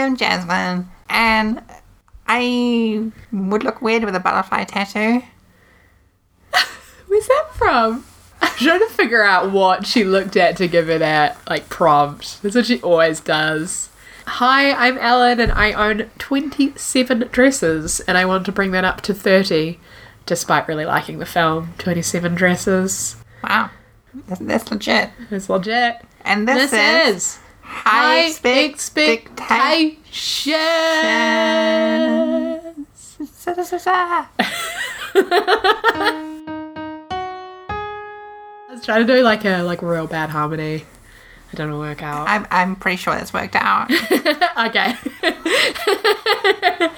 am Jasmine, and I would look weird with a butterfly tattoo. Where's that from? I'm trying to figure out what she looked at to give it that like prompt. That's what she always does. Hi, I'm Ellen and I own 27 dresses and I want to bring that up to 30 despite really liking the film 27 dresses. Wow, that's, that's legit. It's legit. And this, This is, is high expectations. I was trying to do like a like real bad harmony. I don't know work out. I'm, I'm pretty sure that's worked out. okay.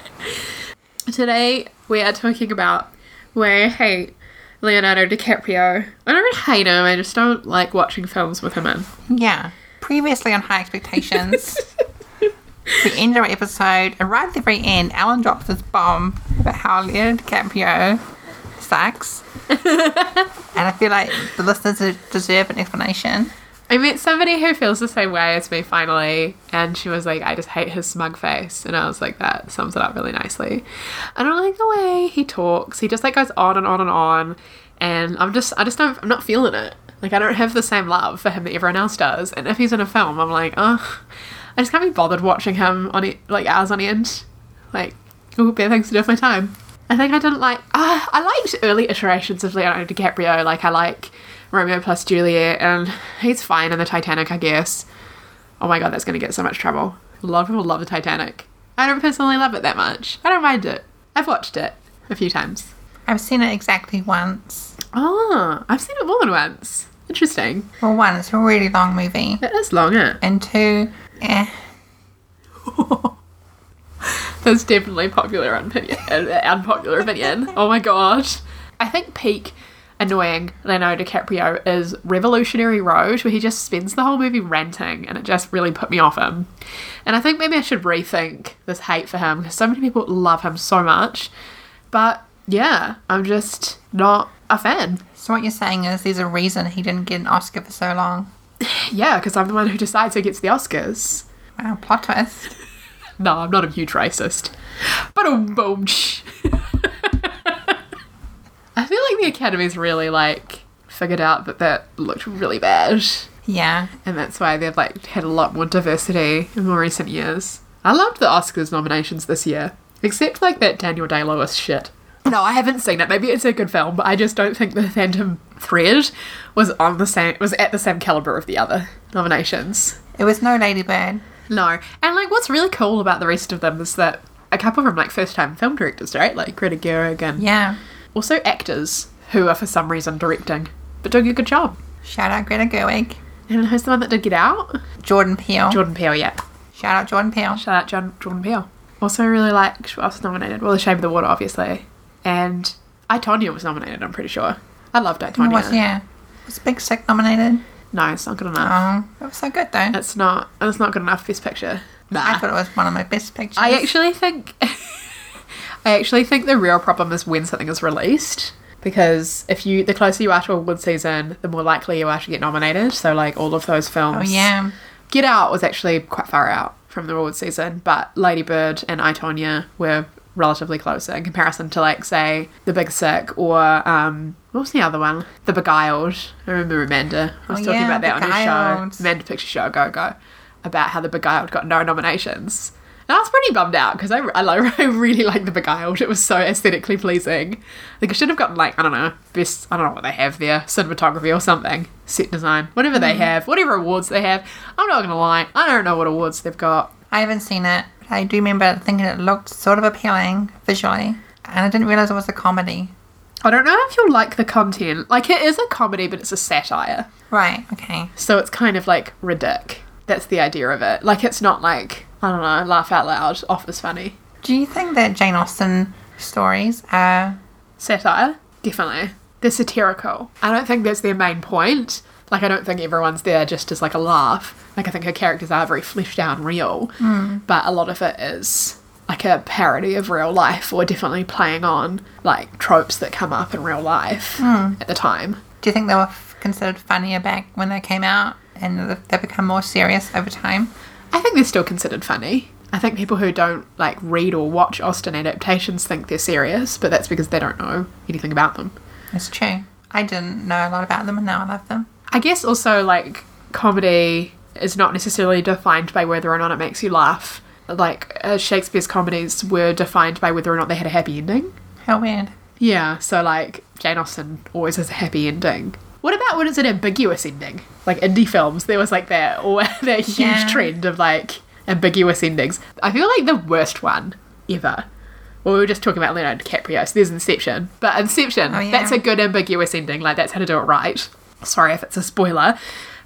Today we are talking about why I hate Leonardo DiCaprio. I don't hate him, I just don't like watching films with him in. yeah. Previously on High Expectations, we ended our episode, and right at the very end, Ellen drops this bomb about how Leonardo DiCaprio sucks. and I feel like the listeners deserve an explanation. I met somebody who feels the same way as me finally, and she was like, I just hate his smug face. And I was like, that sums it up really nicely. I don't like the way he talks. He just like goes on and on and on. And I'm just, I just don't, I'm not feeling it. Like, I don't have the same love for him that everyone else does. And if he's in a film, I'm like, oh, I just can't be bothered watching him on it, like hours on end. Like, oh, better things to do with my time. I think I didn't like, ah, I liked early iterations of Leonardo DiCaprio. Like, I like Romeo plus Juliet, and he's fine in the Titanic, I guess. Oh my god, that's gonna get so much trouble. A lot of people love the Titanic. I don't personally love it that much. I don't mind it. I've watched it a few times. I've seen it exactly once. Oh, I've seen it more than once. Interesting. Well, one, it's a really long movie. It is long, eh? And two, eh. That's definitely popular opinion, uh, unpopular opinion. Oh my god. I think peak annoying Leonardo DiCaprio is Revolutionary Road, where he just spends the whole movie ranting, and it just really put me off him. And I think maybe I should rethink this hate for him because so many people love him so much. But yeah, I'm just not a fan. So what you're saying is there's a reason he didn't get an Oscar for so long. Yeah, because I'm the one who decides who gets the Oscars. Wow, plot twist. No, I'm not a huge racist. But um, boom. I feel like the Academy's really like figured out that that looked really bad, Yeah. and that's why they've like had a lot more diversity in more recent years. I loved the Oscars nominations this year, except like that Daniel Day Lewis shit. No, I haven't seen it. Maybe it's a good film, but I just don't think the Phantom Thread was on the same was at the same caliber of the other nominations. It was no Ladybird. No. And like what's really cool about the rest of them is that a couple of them like first time film directors, right? Like Greta Gerwig and Yeah. also actors who are for some reason directing, but doing a good job. Shout out Greta Gerwig. And who's the one that did Get Out? Jordan Peele. Jordan Peele, yeah. Shout out Jordan Peele. Shout out John, Jordan Peele. Also really like what else was nominated? Well, The Shape of the Water, obviously. And I Tonya was nominated, I'm pretty sure. I loved I It Tonya. was, yeah. Was Big Sick nominated? No, it's not good enough. Oh, it was so good though. It's not it's not good enough for Best Picture. Nah. I thought it was one of my best pictures. I actually think I actually think the real problem is when something is released. Because if you the closer you are to award season, the more likely you are to get nominated. So like all of those films. Oh yeah. Get Out was actually quite far out from the award season, but Lady Bird and I Tonya were relatively closer in comparison to like say The Big Sick or um what was the other one? The Beguiled. I remember Amanda. I was Oh, talking yeah, about that on Beguiled. her show. Amanda Picture Show Go Go about how The Beguiled got no nominations. And I was pretty bummed out because I, I, I really like The Beguiled. It was so aesthetically pleasing. Like, it should have gotten, like, I don't know, best, I don't know what they have there, cinematography or something, set design, whatever Mm. they have, whatever awards they have. I'm not gonna lie, I don't know what awards they've got. I haven't seen it. I do remember thinking it looked sort of appealing visually, and I didn't realize it was a comedy. I don't know if you'll like the content. Like, it is a comedy, but it's a satire. Right. Okay. So it's kind of like ridic. That's the idea of it. Like, it's not like, I don't know, laugh out loud, office funny. Do you think that Jane Austen stories are? satire, definitely. They're satirical. I don't think that's their main point. Like, I don't think everyone's there just as like a laugh. Like, I think her characters are very fleshed out and real, hmm. but a lot of it is like a parody of real life or definitely playing on like tropes that come up in real life hmm. at the time. Do you think they were f- considered funnier back when they came out, and th- they become more serious over time? I think they're still considered funny. I think people who don't like read or watch Austen adaptations think they're serious, but that's because they don't know anything about them. It's true. I didn't know a lot about them and now I love them. I guess also like comedy is not necessarily defined by whether or not it makes you laugh. Like uh, Shakespeare's comedies were defined by whether or not they had a happy ending. How weird. Yeah, so like Jane Austen always has a happy ending. What about when it's an ambiguous ending? Like indie films, there was like that or that huge Yeah. trend of like ambiguous endings. I feel like the worst one ever. Well, we were just talking about Leonardo DiCaprio, so there's Inception. But Inception, Oh, yeah. that's a good ambiguous ending. Like that's how to do it right. Sorry if it's a spoiler,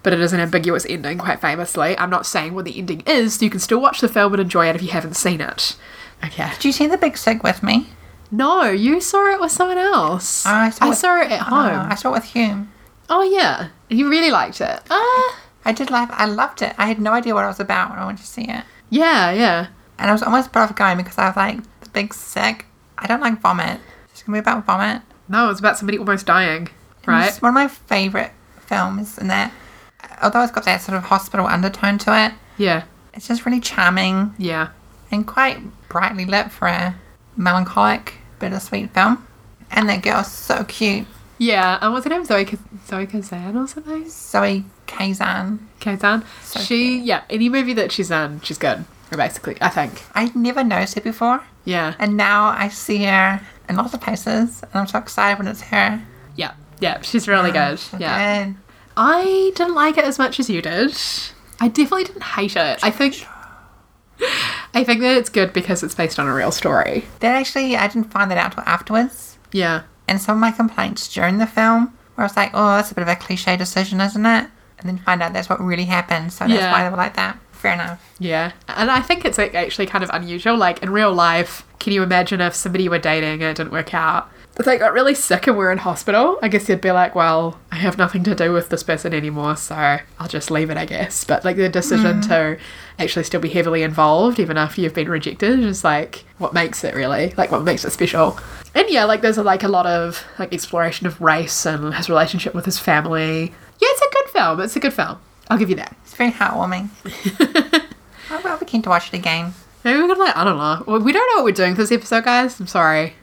but it is an ambiguous ending, quite famously. I'm not saying what the ending is. So you can still watch the film and enjoy it if you haven't seen it. Okay. Did you see The Big Sick with me? No, you saw it with someone else. Oh, I saw it- saw it at Oh, home. I saw it with Hume. Oh yeah, you really liked it. Ah, I did like. I loved it. I had no idea what it was about when I went to see it. yeah, yeah. And I was almost put off going because I was like, The Big Sick. I don't like vomit. It's going to be about vomit. No, it's about somebody almost dying, right? It's one of my favourite films in that, although it's got that sort of hospital undertone to it, Yeah, it's just really charming yeah, and quite brightly lit for a melancholic, bittersweet film. And that girl's so cute. yeah. And what's her name? Zoe Zoe Kazan or something? Zoe Kazan. Kazan. So she, cute. yeah. Any movie that she's in, she's good. Basically, I think. I'd never noticed her before. Yeah, And now I see her in lots of places. And I'm so excited when it's her. yeah, yeah. She's really good. So Yeah. I didn't like it as much as you did. I definitely didn't hate it. I think. I think that it's good because it's based on a real story. That actually, I didn't find that out till afterwards. Yeah. And some of my complaints during the film where I was like, oh, that's a bit of a cliche decision, isn't it? And then find out that's what really happened. So that's Yeah. why they were like that. Fair enough. Yeah, and I think it's like actually kind of unusual. Like in real life, can you imagine if somebody were dating and it didn't work out? If they got really sick and were in hospital, I guess you'd be like, well, I have nothing to do with this person anymore, so I'll just leave it, I guess. But like the decision mm. to actually still be heavily involved, even after you've been rejected, is like what makes it really, like what makes it special. And yeah, like there's like a lot of like exploration of race and his relationship with his family. Yeah, it's a good film. It's a good film. I'll give you that. It's very heartwarming. I'll, I'll keen to watch it again. Maybe we're gonna like I don't know. Well, we don't know what we're doing for this episode, guys. I'm sorry.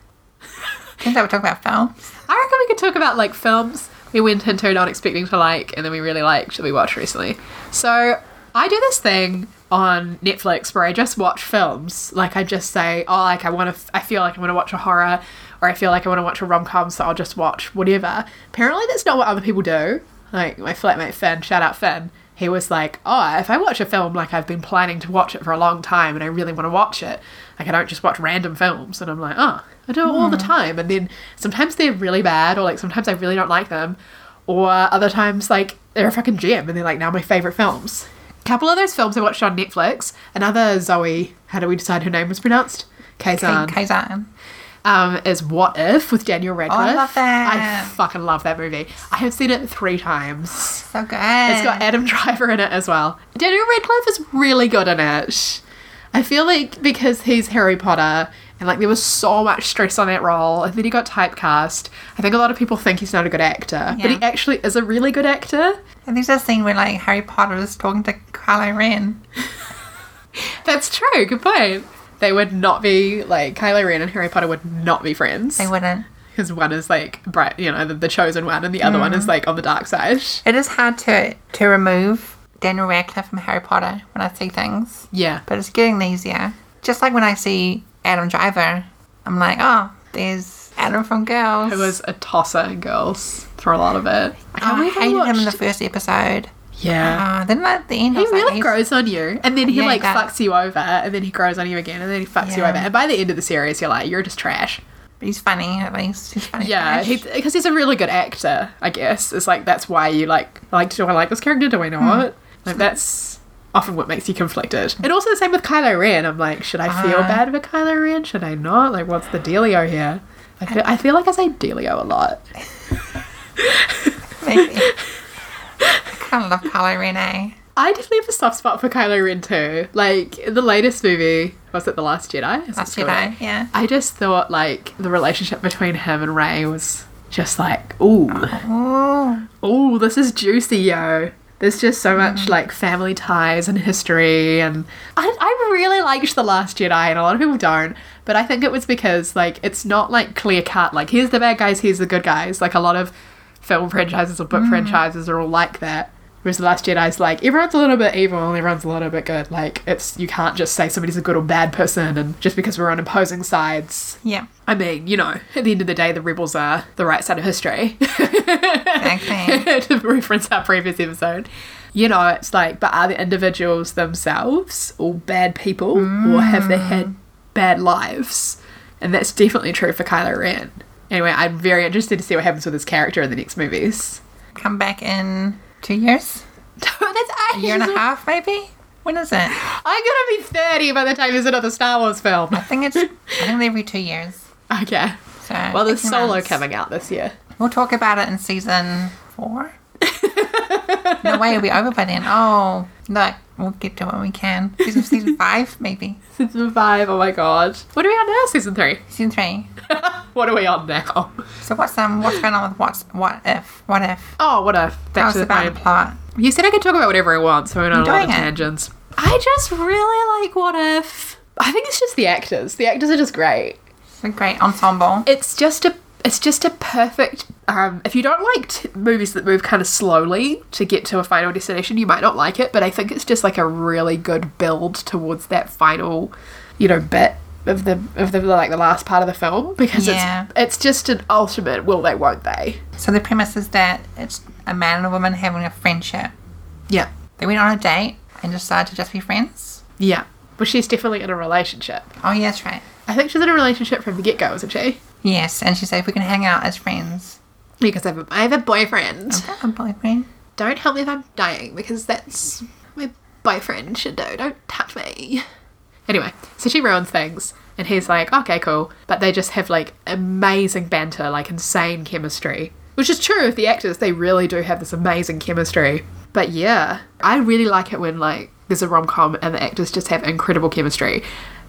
Turns out we talk about films. I reckon we could talk about like films we went into not expecting to like, and then we really liked that we watched recently. So I do this thing on Netflix where I just watch films. Like I just say, oh, like I want to, I feel like I want to watch a horror, or I feel like I want to watch a rom com, so I'll just watch whatever. Apparently, that's not what other people do. Like my flatmate Finn, shout out Finn. He was like, oh, if I watch a film, like I've been planning to watch it for a long time, and I really want to watch it. Like I don't just watch random films, and I'm like, oh, I do it all the time. And then sometimes they're really bad, or like sometimes I really don't like them, or other times like they're a fucking gem, and they're like now my favorite films. A couple of those films I watched on Netflix. Another Zoe, how do we decide her name was pronounced? Kazan. Kazan. Um, is What If with Daniel Radcliffe. Oh, love that. I fucking love that movie. I have seen it three times. So good. It's got Adam Driver in it as well. Daniel Radcliffe is really good in it. I feel like because he's Harry Potter and like there was so much stress on that role and then he got typecast. I think a lot of people think he's not a good actor, but he actually is a really good actor. And there's a scene where like Harry Potter is talking to Kylo Ren. That's true. Good point. They would not be like Kylo Ren and Harry Potter would not be friends They wouldn't. because one is like bright, you know, the, the chosen one, and the other one Mm. is like on the dark side. It is hard to to remove Daniel Radcliffe from Harry Potter when I see things, Yeah, but it's getting easier. Just like when I see Adam Driver, I'm like, oh, there's Adam from Girls. it was a tosser in Girls for a lot of it. I Oh, I hated him in the first episode. Yeah. Uh, then at the end, He like, really he's- grows on you, and then he Yeah, like does. fucks you over, and then he grows on you again, and then he fucks you over. And by the end of the series, you're like, you're just trash. But he's funny at least. He's funny. Yeah, because he's a really good actor. I guess it's like that's why you like like do I like this character? Do I not? Like that's often what makes you conflicted. And also the same with Kylo Ren. I'm like, should I feel Ah. bad for Kylo Ren? Should I not? Like, what's the dealio here? I feel, I feel like I say dealio a lot. Maybe. I kind of love Kylo Ren. eh? I definitely have a soft spot for Kylo Ren too. Like the latest movie, was it The Last Jedi? Is Last? Jedi. Yeah. I just thought like the relationship between him and Rey was just like, ooh, Oh, ooh, this is juicy, yo. There's just so much mm. like family ties and history, and I, I really liked the Last Jedi, and a lot of people don't. But I think it was because like it's not like clear cut. Like here's the bad guys, here's the good guys. Like a lot of film franchises or book mm. franchises are all like that. Whereas the Last Jedi's like everyone's a little bit evil and everyone's a little bit good. Like it's you can't just say somebody's a good or bad person, and just because we're on opposing sides. Yeah. I mean, you know, at the end of the day, the rebels are the right side of history. Exactly. to reference our previous episode. You know, it's like, but are the individuals themselves all bad people or have they had mm. bad lives? And that's definitely true for Kylo Ren. Anyway, I'm very interested to see what happens with his character in the next movies. Come back in two years? that's A year and a half, maybe? When is it? I'm gonna be 30 by the time there's another Star Wars film. I think it's, I think every two years. Okay. So Well, there's Solo months. coming out this year. We'll talk about it in season four. no way, it'll be over by then. Oh, look, we'll get to it when we can. Season, season five, maybe. Season 5, oh my god. What are we on now? Season 3. Season three. what are we on now? So what's um what's going on with what's what if what if? Oh, what if? Back to the about the plot. You said I could talk about whatever I want, so we're not I'm on a lot of tangents. I just really like What If. I think it's just the actors. The actors are just great. It's a great ensemble. It's just a. It's just a perfect. Um, if you don't like t- movies that move kind of slowly to get to a final destination, you might not like it. But I think it's just like a really good build towards that final, you know, bit of the of the like the last part of the film because Yeah. it's it's just an ultimate will they won't they. So the premise is that it's a man and a woman having a friendship. Yeah, They went on a date and decided to just be friends. yeah. But she's definitely in a relationship. Oh yeah, that's right. I think she's in a relationship from the get go, isn't she? Yes, and she said if we can hang out as friends. Because I have a, I have a boyfriend. I've got a boyfriend. Don't help me if I'm dying, because that's my boyfriend should do. Don't touch me. Anyway, so she ruins things, and he's like, okay, cool. But they just have like amazing banter, like insane chemistry. Which is true of the actors, they really do have this amazing chemistry. But yeah, I really like it when like there's a rom com and the actors just have incredible chemistry.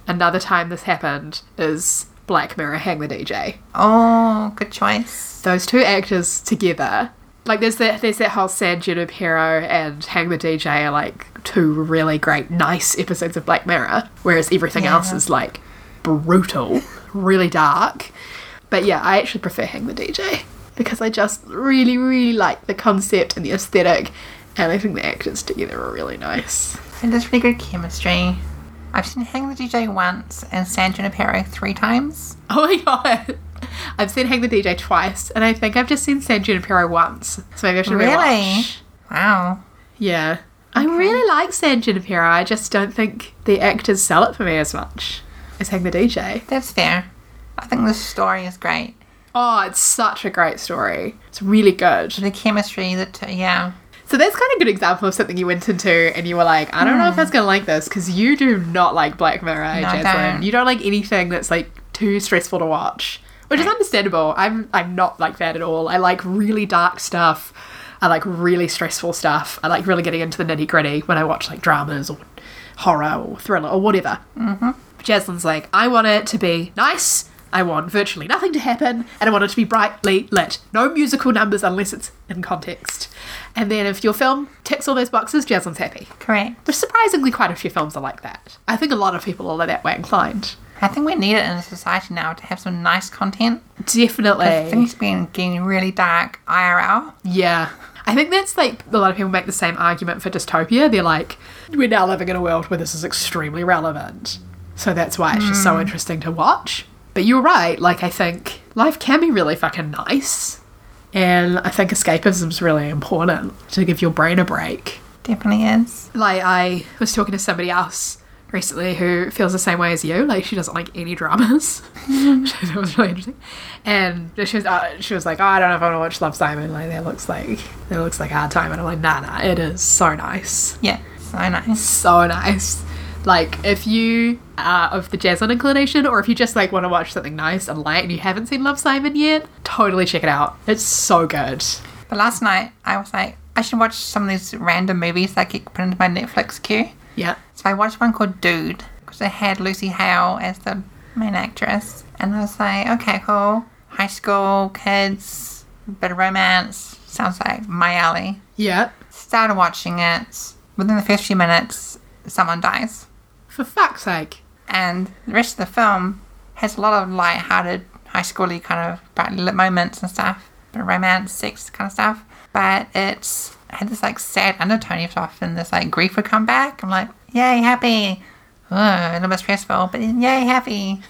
Another time this happened is Black Mirror Hang the DJ. Oh, good choice. those two actors together. Like there's that there's that whole San Junipero and Hang the DJ are like two really great, nice episodes of Black Mirror, whereas everything Yeah. else is like brutal, really dark. But yeah, I actually prefer Hang the DJ because I just really, really like the concept and the aesthetic, and I think the actors together are really nice. And there's really good chemistry. I've seen Hang the DJ once and San Junipero three times. Oh my god. I've seen Hang the DJ twice, and I think I've just seen San Junipero once. So maybe I should Really? rewatch. Wow. Yeah. I really like San Junipero. I just don't think the actors sell it for me as much as Hang the DJ. That's fair. I think the story is great. Oh, it's such a great story. It's really good. The chemistry, the t- yeah. So that's kind of a good example of something you went into and you were like, I don't know if I was going to like this because you do not like Black Mirror, No, Jasmine. don't. You don't like anything that's like too stressful to watch, which is understandable. I'm I'm not like that at all. I like really dark stuff. I like really stressful stuff. I like really getting into the nitty gritty when I watch like dramas or horror or thriller or whatever. Mm-hmm. Jasmine's like, I want it to be nice. I want virtually nothing to happen, and I want it to be brightly lit. No musical numbers unless it's in context. And then if your film ticks all those boxes, Jasmine's happy. Correct. There's surprisingly quite a few films are like that. I think a lot of people are that way inclined. I think we need it in a society now to have some nice content. Definitely. Things been getting really dark IRL. Yeah. I think that's like a lot of people make the same argument for dystopia. They're like, we're now living in a world where this is extremely relevant. So that's why it's just so hmm. interesting to watch. But you're right, like, I think life can be really fucking nice. And I think escapism's really important to give your brain a break. Definitely is. Like, I was talking to somebody else recently who feels the same way as you. Like, she doesn't like any dramas. that was really interesting. And she was, uh, she was like, "Oh, I don't know if I want to watch Love Simon. Like, that looks like that looks like a hard time." And I'm like, "Nah, nah, it is so nice, Yeah. So nice. so nice." Like, if you are of the Jasmine inclination, or if you just like want to watch something nice and light, and you haven't seen Love Simon yet, totally check it out. It's so good. But last night I was like, I should watch some of these random movies that get put into my Netflix queue. Yeah. So I watched one called Dude because it had Lucy Hale as the main actress, and I was like, okay, cool. High school kids, bit of romance. Sounds like my alley. Yeah. started watching it. Within the first few minutes, someone dies. For fuck's sake. And the rest of the film has a lot of light-hearted, high schooly kind of lit moments and stuff. Romance, sex kind of stuff. But it's had this like sad undertone if often this like grief would come back. I'm like, yay, happy. Ugh, a little bit stressful, but then yay, happy.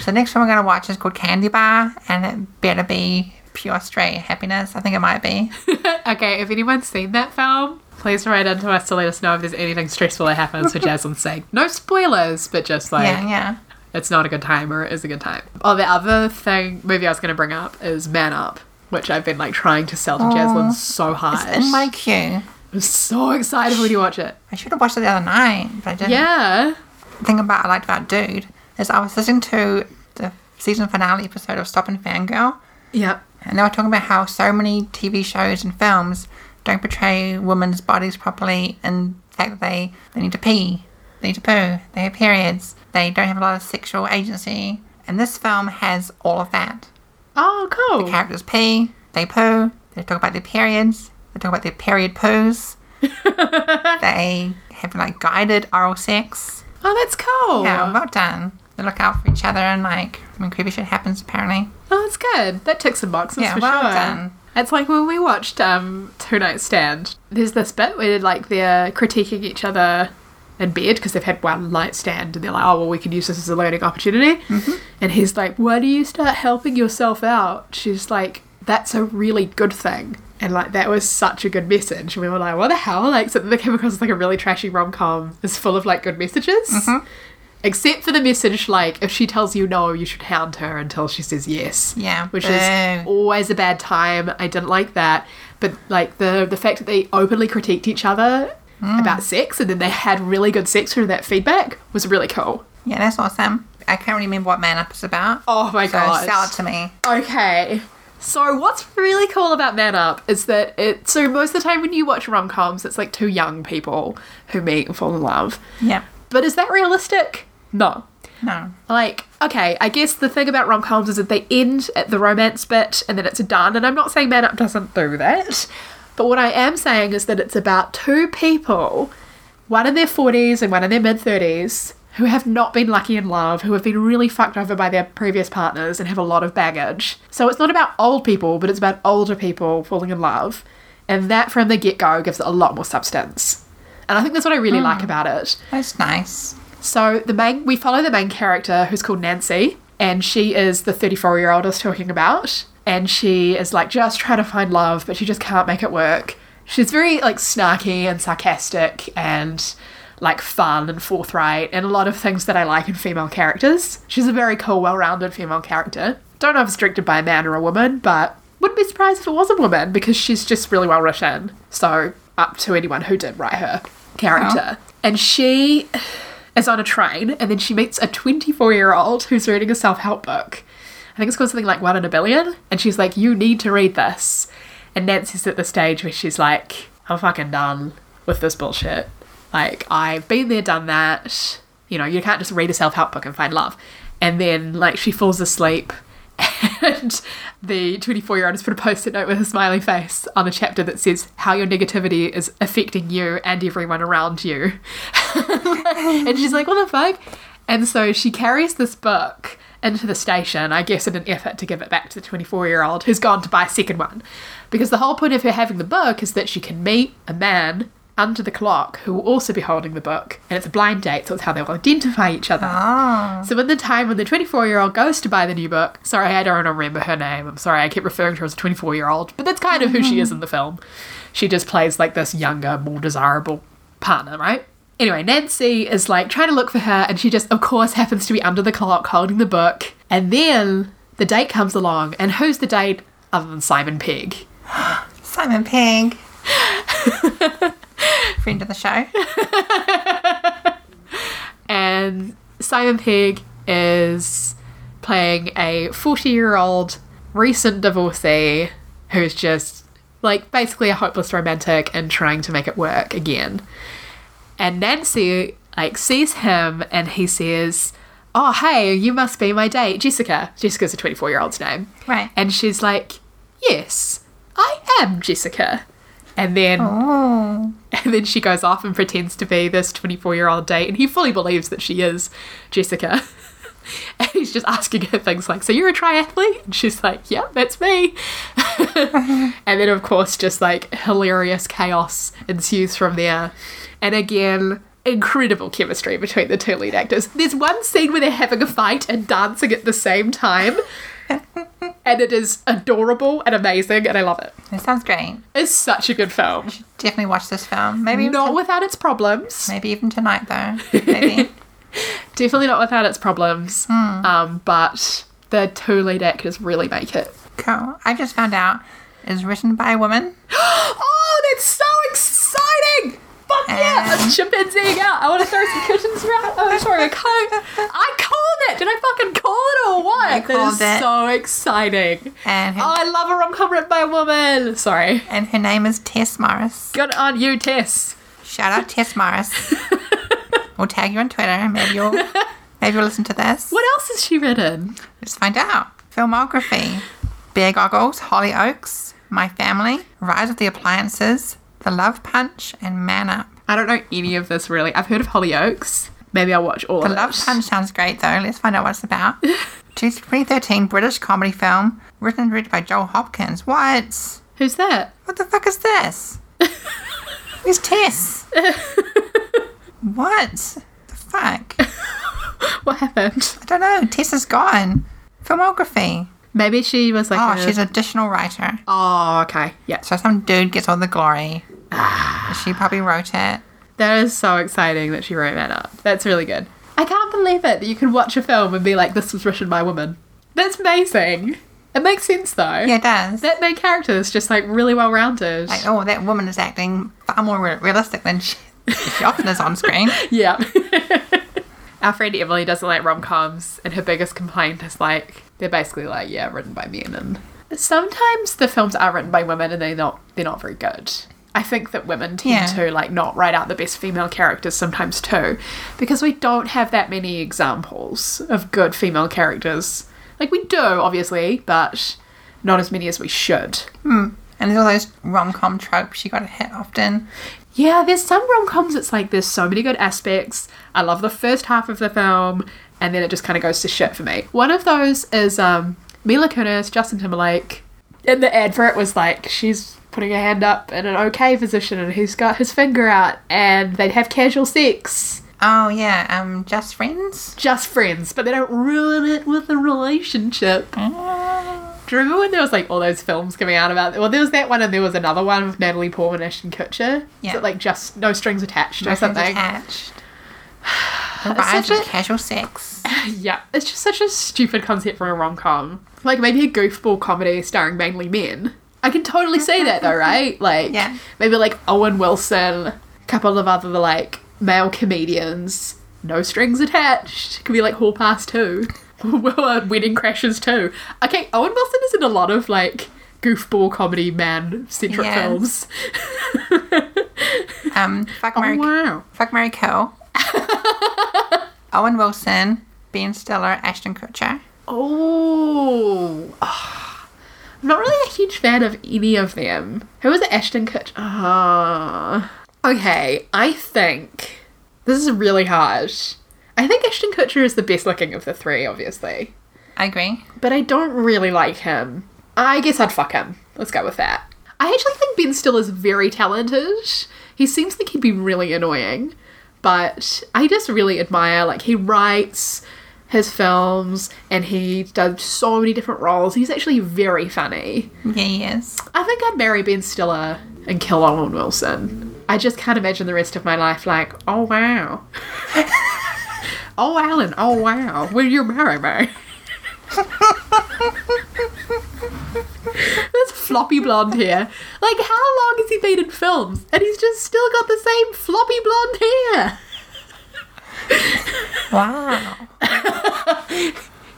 So the next one we're gonna watch is called Candy Bar, and it better be pure straight happiness. I think it might be. Okay, if anyone's seen that film, please write into us to let us know if there's anything stressful that happens for Jasmine's sake. No spoilers, but just like yeah, yeah. it's not a good time or it is a good time. Oh, the other thing movie I was going to bring up is Man Up, which I've been like trying to sell to Jasmine so hard. It's in my queue. I'm so excited when you watch it. I should have watched it the other night, but I didn't. Yeah. The thing about I liked about Dude is I was listening to the season finale episode of Stop and Fangirl, Yep. and they were talking about how so many TV shows and films don't portray women's bodies properly, and the fact that they, they need to pee, they need to poo, they have periods, they don't have a lot of sexual agency. And this film has all of that. Oh, cool. The characters pee, they poo, they talk about their periods, they talk about their period poos, they have like guided oral sex. Oh, that's cool. Yeah, well done. They look out for each other and like when creepy shit happens apparently. Oh, that's good. That ticks some boxes Yeah, for well sure. done. It's like when we watched um, Two Night Stand. There's this bit where like they're critiquing each other in bed because they've had one night stand and they're like, oh well, we can use this as a learning opportunity. Mm-hmm. And he's like, why do you start helping yourself out? She's like, that's a really good thing. And like that was such a good message. And we were like, what the hell? Like something that came across as like a really trashy rom com is full of like good messages. Mm-hmm. Except for the message like if she tells you no, you should hound her until she says yes Yeah. which boo. is always a bad time. I didn't like that. But like the the fact that they openly critiqued each other Mm. about sex and then they had really good sex through that feedback was really cool. Yeah, that's awesome. I can't really remember what Man Up is about. Oh my so god. sell it to me. Okay. So what's really cool about Man Up is that it so most of the time when you watch rom coms it's like two young people who meet and fall in love. Yeah. But is that realistic? No. No. Like, okay, I guess the thing about rom coms is that they end at the romance bit and then it's done. And I'm not saying Man Up doesn't do that. But what I am saying is that it's about two people, one in their 40s and one in their mid 30s, who have not been lucky in love, who have been really fucked over by their previous partners and have a lot of baggage. So it's not about old people, but it's about older people falling in love. And that from the get go gives it a lot more substance. And I think that's what I really hmm. like about it. That's nice. So the main we follow the main character who's called Nancy, and she is the 34 year old I was talking about, and she is like just trying to find love, but she just can't make it work. She's very like snarky and sarcastic and like fun and forthright and a lot of things that I like in female characters. She's a very cool, well-rounded female character. Don't know if it's directed by a man or a woman, but wouldn't be surprised if it was a woman because she's just really well written. So up to anyone who did write her character. And she is on a train and then she meets a 24 year old who's reading a self help book. I think it's called something like One in a Billion. And she's like, You need to read this. And Nancy's at the stage where she's like, I'm fucking done with this bullshit. Like, I've been there, done that. You know, you can't just read a self help book and find love. And then, like, she falls asleep. And the 24 year old has put a post it note with a smiley face on a chapter that says how your negativity is affecting you and everyone around you. and she's like, what the fuck? And so she carries this book into the station, I guess in an effort to give it back to the 24 year old who's gone to buy a second one. Because the whole point of her having the book is that she can meet a man under the clock who will also be holding the book. And it's a blind date, so it's how they'll identify each other. Oh. So in the time when the 24 year old goes to buy the new book, sorry, I don't remember her name. I'm sorry, I keep referring to her as a 24 year old, but that's kind of who she is in the film. She just plays like this younger, more desirable partner, right? Anyway, Nancy is like trying to look for her, and she just, of course, happens to be under the clock holding the book. And then the date comes along, and who's the date other than Simon Pegg? Simon Pegg. Friend of the show. and Simon Pegg is playing a 40 year old recent divorcee who's just like basically a hopeless romantic and trying to make it work again. And Nancy like sees him and he says, "Oh, hey, you must be my date, Jessica." Jessica's a 24 year old's name. Right. And she's like, "Yes, I am Jessica." And then Oh. and then she goes off and pretends to be this 24 year old date, and he fully believes that she is Jessica. and he's just asking her things like, So you're a triathlete? And she's like, yeah that's me. and then, of course, just like hilarious chaos ensues from there. And again, incredible chemistry between the two lead actors. There's one scene where they're having a fight and dancing at the same time. and it is adorable and amazing, and I love it. It sounds great. It's such a good film. Definitely watch this film. Maybe Not without its problems. maybe even tonight though. Maybe. Definitely not without its problems. Um, but the two lead actors really make it. cool. I just found out it's written by a woman. Oh, that's so yeah! I'm And- chimpanzeeing out. I want to throw some cushions around. Oh, sorry, I can't. I called it. Did I fucking call it or what? That called is it. so exciting. And her, Oh, I love a rom com written by a woman. Sorry. and her name is Tess Morris. Good on you, Tess. Shout out Tess Morris. we'll tag you on Twitter. Maybe you'll maybe you'll listen to this. What else has she written? Let's find out. Filmography: Bear Goggles, Hollyoaks, My Family, Rise of the Appliances, The Love Punch, and Man Up. I don't know any of this really. I've heard of Hollyoaks. Maybe I'll watch all The of it. Love Punch sounds great though. Let's find out what it's about. 2013 British comedy film, written and directed by Joel Hopkins. What? Who's that? What the fuck is this? Who's Tess? what? The fuck? What happened? I don't know. Tess is gone. Filmography. Maybe she was like. Oh, a- she's an additional writer. Oh, okay. Yeah. So some dude gets all the glory. She probably wrote it. That is so exciting that she wrote that up. That's really good. I can't believe it that you can watch a film and be like, this was written by a woman. That's amazing. It makes sense though. Yeah, it does. That main character is just like really well rounded. like, oh, that woman is acting far more re- realistic than she, she often is on screen. Yeah. Our friend Emily doesn't like rom coms, and her biggest complaint is like they're basically like yeah, written by men, and sometimes the films are written by women, and they're not they're not very good. I think that women tend Yeah. to like not write out the best female characters sometimes too, because we don't have that many examples of good female characters. Like we do, obviously, but not as many as we should. And there's all those rom com tropes you got to hit often. Yeah, there's some rom coms. It's like there's so many good aspects. I love the first half of the film, and then it just kind of goes to shit for me. One of those is um, Mila Kunis, Justin Timberlake. And the ad for it was like she's putting her hand up in an okay position, and he's got his finger out, and they'd have casual sex, Oh yeah, um, just friends. just friends, but they don't ruin it with a relationship. Do you remember when there was like all those films coming out about? Well, there was that one, and there was another one with Natalie Portman, and Ashton Kutcher. Is Yeah. it like just no strings attached or No strings something? attached. Such a- casual sex. Yeah, it's just such a stupid concept for a rom com. Like maybe a goofball comedy starring mainly men. I can totally see that though, right? Like Yeah. maybe like Owen Wilson, a couple of other like male comedians, no strings attached. Could be like Hall Pass too. well, Wedding Crashers too. Okay, Owen Wilson is in a lot of like goofball comedy man centric Yes. films. Um, fuck Mary, Oh wow. fuck Mary Kill. Owen Wilson, Ben Stiller, Ashton Kutcher. Oh. Ah. Not really a huge fan of any of them. Who was it? Ashton Kutcher? Ah. okay, I think this is really hard. I think Ashton Kutcher is the best looking of the three, obviously. I agree. But I don't really like him. I guess I'd fuck him. Let's go with that. I actually think Ben Still is very talented. He seems like he'd be really annoying, but I just really admire like he writes his films and he does so many different roles. He's actually very funny. Yeah, he is. I think I'd marry Ben Stiller and kill Owen Wilson. I just can't imagine the rest of my life like, oh wow. oh Alan, oh wow. Will you marry me? This floppy blonde hair. Like, how long has he been in films? And he's just still got the same floppy blonde hair. Wow.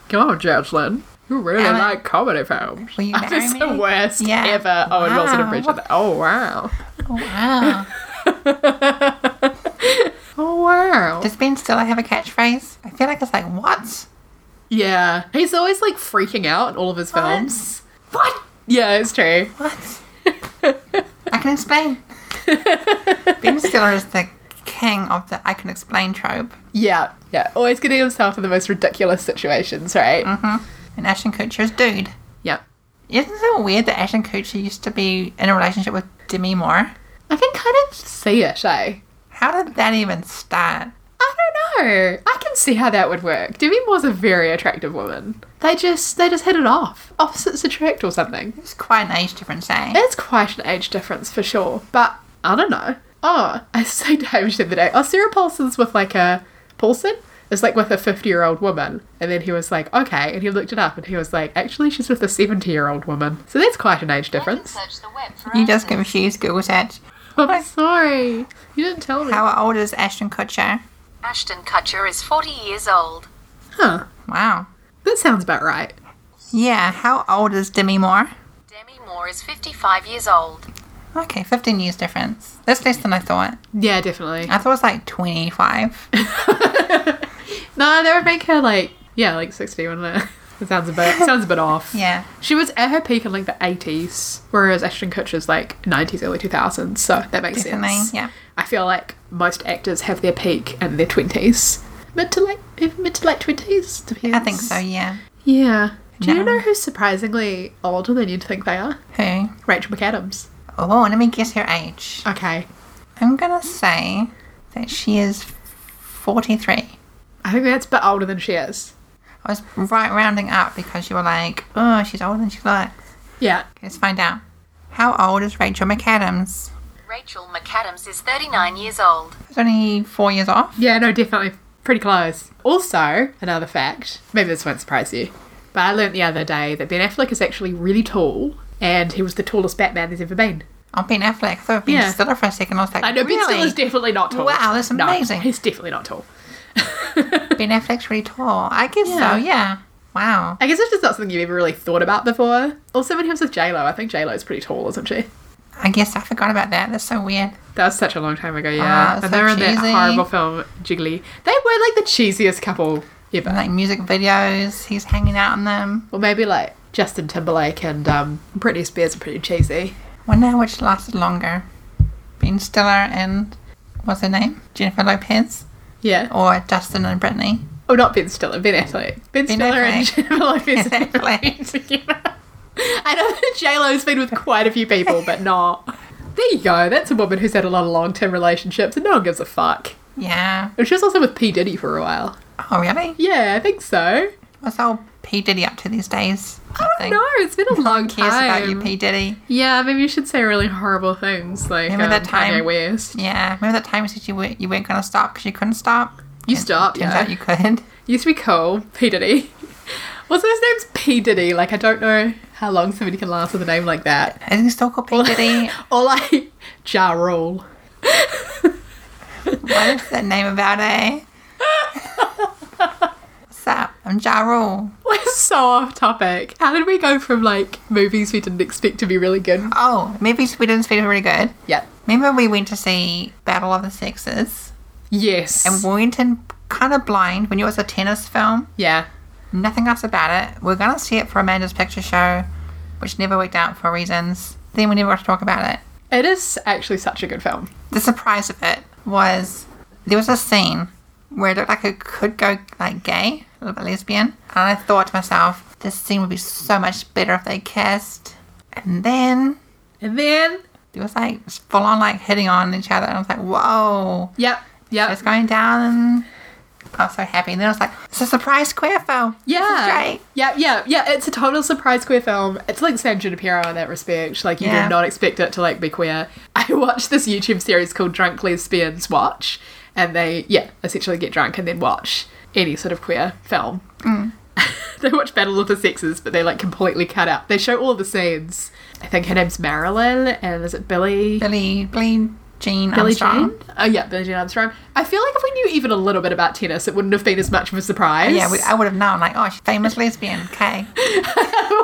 Come on, Jocelyn. You really Alan, like comedy films. will you marry me? the worst Yeah. ever oh, Wilson Wow. impression. Oh, wow. Oh, wow. Oh, wow. Does Ben Stiller have a catchphrase? I feel like it's like, what? Yeah. He's always like freaking out in all of his films. What? Yeah, it's true. What? I can explain. ben Stiller is the king of the I can explain trope. Yeah, yeah. Always getting himself in the most ridiculous situations, right? And Ashton Kutcher's dude. Yep. Isn't it weird that Ashton Kutcher used to be in a relationship with Demi Moore? I can kind of see it, eh? How did that even start? I don't know. I can see how that would work. Demi Moore's a very attractive woman. They just they just hit it off. Opposites attract or something. It's quite an age difference, eh? It's quite an age difference for sure. But I don't know. Oh, I say to Hamish the other day, oh Sarah Paulson's with like a Paulson? Is like with a fifty year old woman. And then he was like, okay, and he looked it up and he was like, actually she's with a seventy year old woman. So that's quite an age difference. Search the web for You just answers. confused Google search. I'm sorry. You didn't tell me. How old is Ashton Kutcher? Ashton Kutcher is 40 years old. Huh. Wow. That sounds about right. Yeah, how old is Demi Moore? Demi Moore is 55 years old. Okay, 15 years difference. That's less than I thought. Yeah, definitely. I thought it was like 25. No, that would make her like yeah, like sixty, wouldn't it? It sounds a bit sounds a bit off. Yeah. She was at her peak in like the eighties, whereas Ashton Kutcher's like nineties, early two thousands. So that makes Definitely, sense. yeah. I feel like most actors have their peak in their twenties, mid to late, eh, mid to late twenties. I think so, yeah. Yeah. Do you know who's surprisingly older than you'd think they are? Who? Rachel McAdams. Oh, let me guess her age. Okay. I'm gonna say that she is 43. I think that's a bit older than she is. I was right rounding up because you were like, oh, she's older than she looks. Yeah. Okay, let's find out. How old is Rachel McAdams? Rachel McAdams is 39 years old. It's only four years off. Yeah, no, definitely pretty close. Also, another fact, maybe this won't surprise you, but I learnt the other day that Ben Affleck is actually really tall, and he was the tallest Batman there's ever been. Oh, Ben Affleck. I thought Ben Yeah. Stiller for a second. I was like, I know Ben really? Stiller's definitely not tall. Wow, that's No, amazing. he's definitely not tall. Ben Affleck's really tall. I guess Yeah. so, yeah. Wow. I guess it's just not something you've ever really thought about before. Also, when he was with J Lo, I think J Lo's pretty tall, isn't she? I guess I forgot about that. That's so weird. That was such a long time ago, yeah. Ah, and so they were in that horrible film Jiggly. They were like the cheesiest couple ever. Like music videos, he's hanging out in them. or maybe like Justin Timberlake and um, Britney Spears are pretty cheesy. Wonder which lasted longer. Ben Stiller and what's her name? Jennifer Lopez? Yeah. Or Justin and Britney. Oh, not Ben Stiller, Ben Affleck. Ben, Ben Stiller and Jennifer Lopez Ben Affleck. together. I know that J Lo's been with quite a few people, but not. There you go. That's a woman who's had a lot of long term relationships, and no one gives a fuck. Yeah. And she was also with P Diddy for a while. Oh, really? Yeah, I think so. What's old P. Diddy up to these days? I don't know. It's been a long Who cares time. about you, P. Diddy? Yeah, maybe you should say really horrible things like Remember um, that time- Kanye West. Yeah. Remember that time you said you, were, you weren't to stop because you couldn't stop? You stopped, Turns yeah. out you could. Used to be cool. P Diddy. Also, his name's P Diddy. Like, I don't know how long somebody can last with a name like that. Is he still called P. Diddy? Or like Ja Rule. what is that name about, eh? I'm Ja Rule. We're so off topic. How did we go from like movies we didn't expect to be really good? Oh, movies we didn't speak really good. Yep. Remember we went to see Battle of the Sexes? Yes. And we went in kind of blind. We knew it was a tennis film. yeah. Nothing else about it. We're going to see it for Amanda's picture show, which never worked out for reasons. Then we never got to talk about it. It is actually such a good film. The surprise of it was there was a scene where it looked like it could go like gay, a little bit lesbian. And I thought to myself, this scene would be so much better if they kissed. And then And then. it was like full on like hitting on each other. And I was like, whoa. Yep. Yep. It's going down and I was so happy. And then I was like, it's a surprise queer film. Yeah. Yeah, yeah, yeah. It's a total surprise queer film. It's like San Junipero in that respect. Like you Yeah. do not expect it to like be queer. I watched this YouTube series called Drunk Lesbians Watch, and they yeah essentially get drunk and then watch any sort of queer film. they watch Battle of the Sexes, but they like completely cut out. They show all the scenes. I think her name's Marilyn, and is it Billy? Billy, Billy Jean Billie Armstrong. Jean? Oh yeah, Billie Jean Armstrong. I feel like if we knew even a little bit about tennis, it wouldn't have been as much of a surprise. Yeah, we, I would have known. Like, oh, she's famous lesbian. Okay.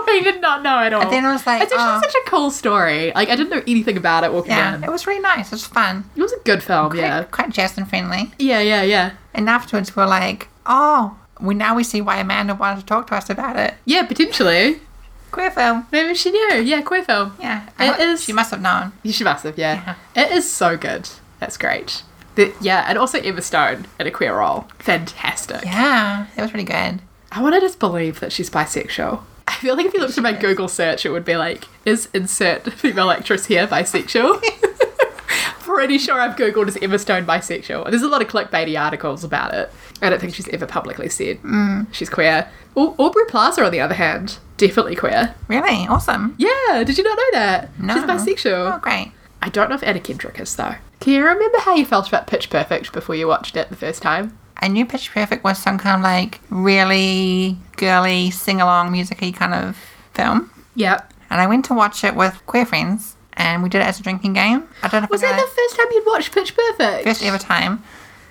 we did not know at all. And then I was like, it's actually oh. such a cool story. Like I didn't know anything about it walking Yeah, in. it was really nice. It was fun. It was a good film. Quite, Yeah. quite Justin friendly. Yeah, yeah, yeah. And afterwards, we're like, oh, we now we see why Amanda wanted to talk to us about it. Yeah, potentially. Queer film. Maybe she knew. Yeah, queer film. Yeah. It I- is- She must have known. She must have, yeah. It is so good. That's great. The, yeah, and also Emma Stone in a queer role. Fantastic. Yeah. That was really good. I want to just believe that she's bisexual. I feel like if you looked at my Google search, it would be like, is insert female actress here bisexual? Pretty sure I've Googled is Emma Stone bisexual. There's a lot of clickbaity articles about it. I don't think she's ever publicly said she's queer. Au- Aubrey Plaza, on the other hand, definitely queer. Really? Awesome. Yeah, did you not know that? No. She's bisexual. Oh, great. I don't know if Anna Kendrick is though. Can you remember how you felt about Pitch Perfect before you watched it the first time? I knew Pitch Perfect was some kind of like really girly, sing along, music kind of film. Yep. And I went to watch it with queer friends and we did it as a drinking game. I don't know if Was that gonna, the first time you'd watched Pitch Perfect? first ever time.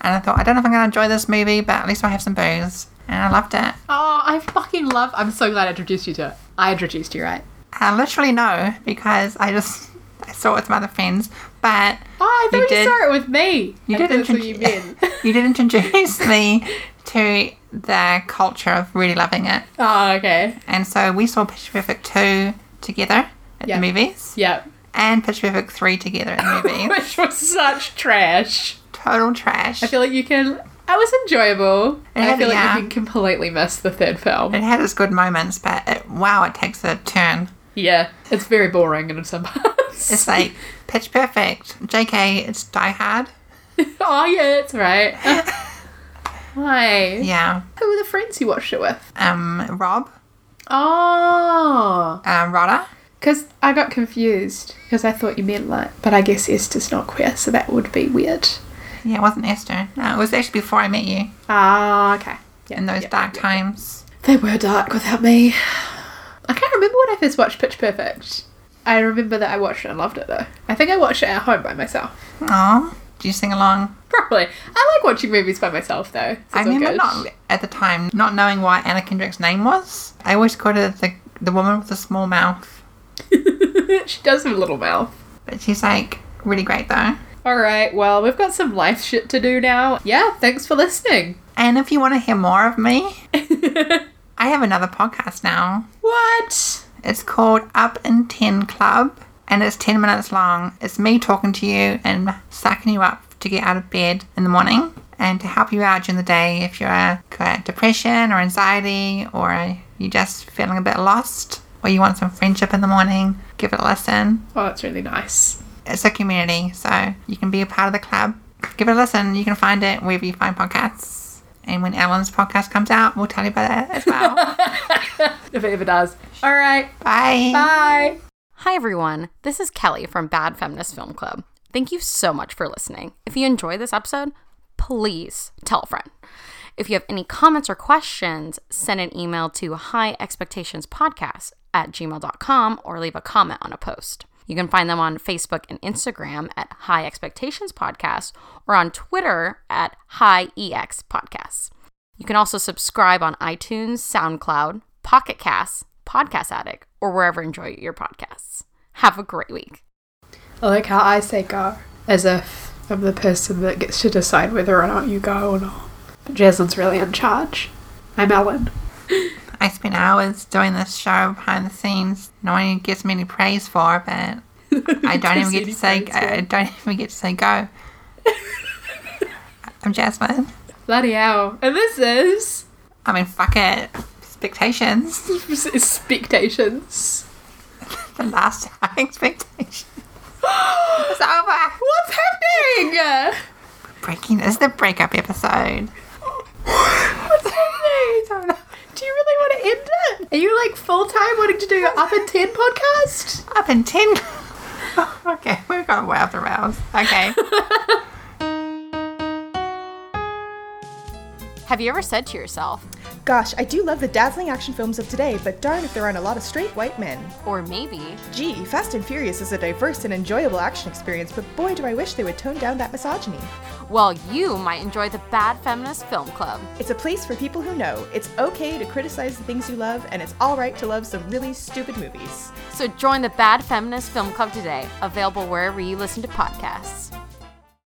And I thought, I don't know if I'm going to enjoy this movie, but at least I'll have some booze. And I loved it. Oh, I fucking love. I'm so glad I introduced you to it. I introduced you, right? I literally know because I just I saw it with some other friends. But Oh, I thought You you, did- saw it with me. you did thought that's what you introduce meant. you did introduce me to the culture of really loving it. oh, okay. And so we saw Pitch Perfect 2 together at Yeah. the movies Yep. And Pitch Perfect 3 together at the movies. Which was such trash. Total trash. I feel like you can. It was enjoyable. It I feel like yeah. you can completely miss the third film. it had its good moments, but it, wow, it takes a turn. Yeah, it's very boring in some parts. It's like Pitch Perfect. JK, it's Die Hard. oh yeah, that's right. Why? Yeah. Who were the friends you watched it with? Um, Rob, Oh, um, Rodder. Because I got confused because I thought you meant like, but I guess Esther's not queer, so that would be weird. Yeah, it wasn't Esther. No, it was actually before I met you Ah, okay. Yeah, in those yeah, dark yeah. times. They were dark without me. I can't remember when I first watched Pitch Perfect. I remember that I watched it and loved it though. I think I watched it at home by myself. Oh, do you sing along? Probably. I like watching movies by myself though. I remember good. not at the time not knowing what Anna Kendrick's name was. I always called her the the woman with the small mouth, she does have a little mouth. but she's like really great though. All right. Well, we've got some life shit to do now. Yeah. Thanks for listening. And if you want to hear more of me, I have another podcast now. what? It's called Up in 10 Club and it's 10 minutes long. It's me talking to you and sucking you up to get out of bed in the morning and to help you out during the day if you're got depression or anxiety or you're just feeling a bit lost or you want some friendship in the morning. Give it a listen. Oh, that's really nice. It's a community, so you can be a part of the club. Give it a listen. You can find it wherever you find podcasts. And when Ellen's podcast comes out, we'll tell you about it as well. If it ever does. All right. Bye. Bye. Hi, everyone. This is Kelly from Bad Feminist Film Club. Thank you so much for listening. If you enjoyed this episode, please tell a friend. If you have any comments or questions, send an email to highexpectationspodcast at gmail.com or leave a comment on a post. You can find them on Facebook and Instagram at High Expectations Podcast or on Twitter at High EX Podcasts. You can also subscribe on iTunes, SoundCloud, Pocket Casts, Podcast Addict, or wherever you enjoy your podcasts. Have a great week. I like how I say go, as if I'm the person that gets to decide whether or not you go or not. But Jasmine's really in charge. I'm Ellen. I spent hours doing this show behind the scenes. No one gets me any praise for, but I don't even get to say. I I don't even get to say go. I'm Jasmine. Bloody hell. And this is I mean, fuck it. Expectations. expectations. The last expectation. It's over. What's happening? Breaking is the breakup episode. What's happening? Do you really want to end it? Are you like full time wanting to do your Up in 10 podcast? Up in ten. okay, we've gone way off the rails. Okay. Have you ever said to yourself, Gosh, I do love the dazzling action films of today, but darn if there aren't a lot of straight white men. or maybe, Gee, Fast and Furious is a diverse and enjoyable action experience, but boy, do I wish they would tone down that misogyny. well, you might enjoy the Bad Feminist Film Club. It's a place for people who know it's okay to criticize the things you love, and it's alright to love some really stupid movies. So join the Bad Feminist Film Club today, available wherever you listen to podcasts.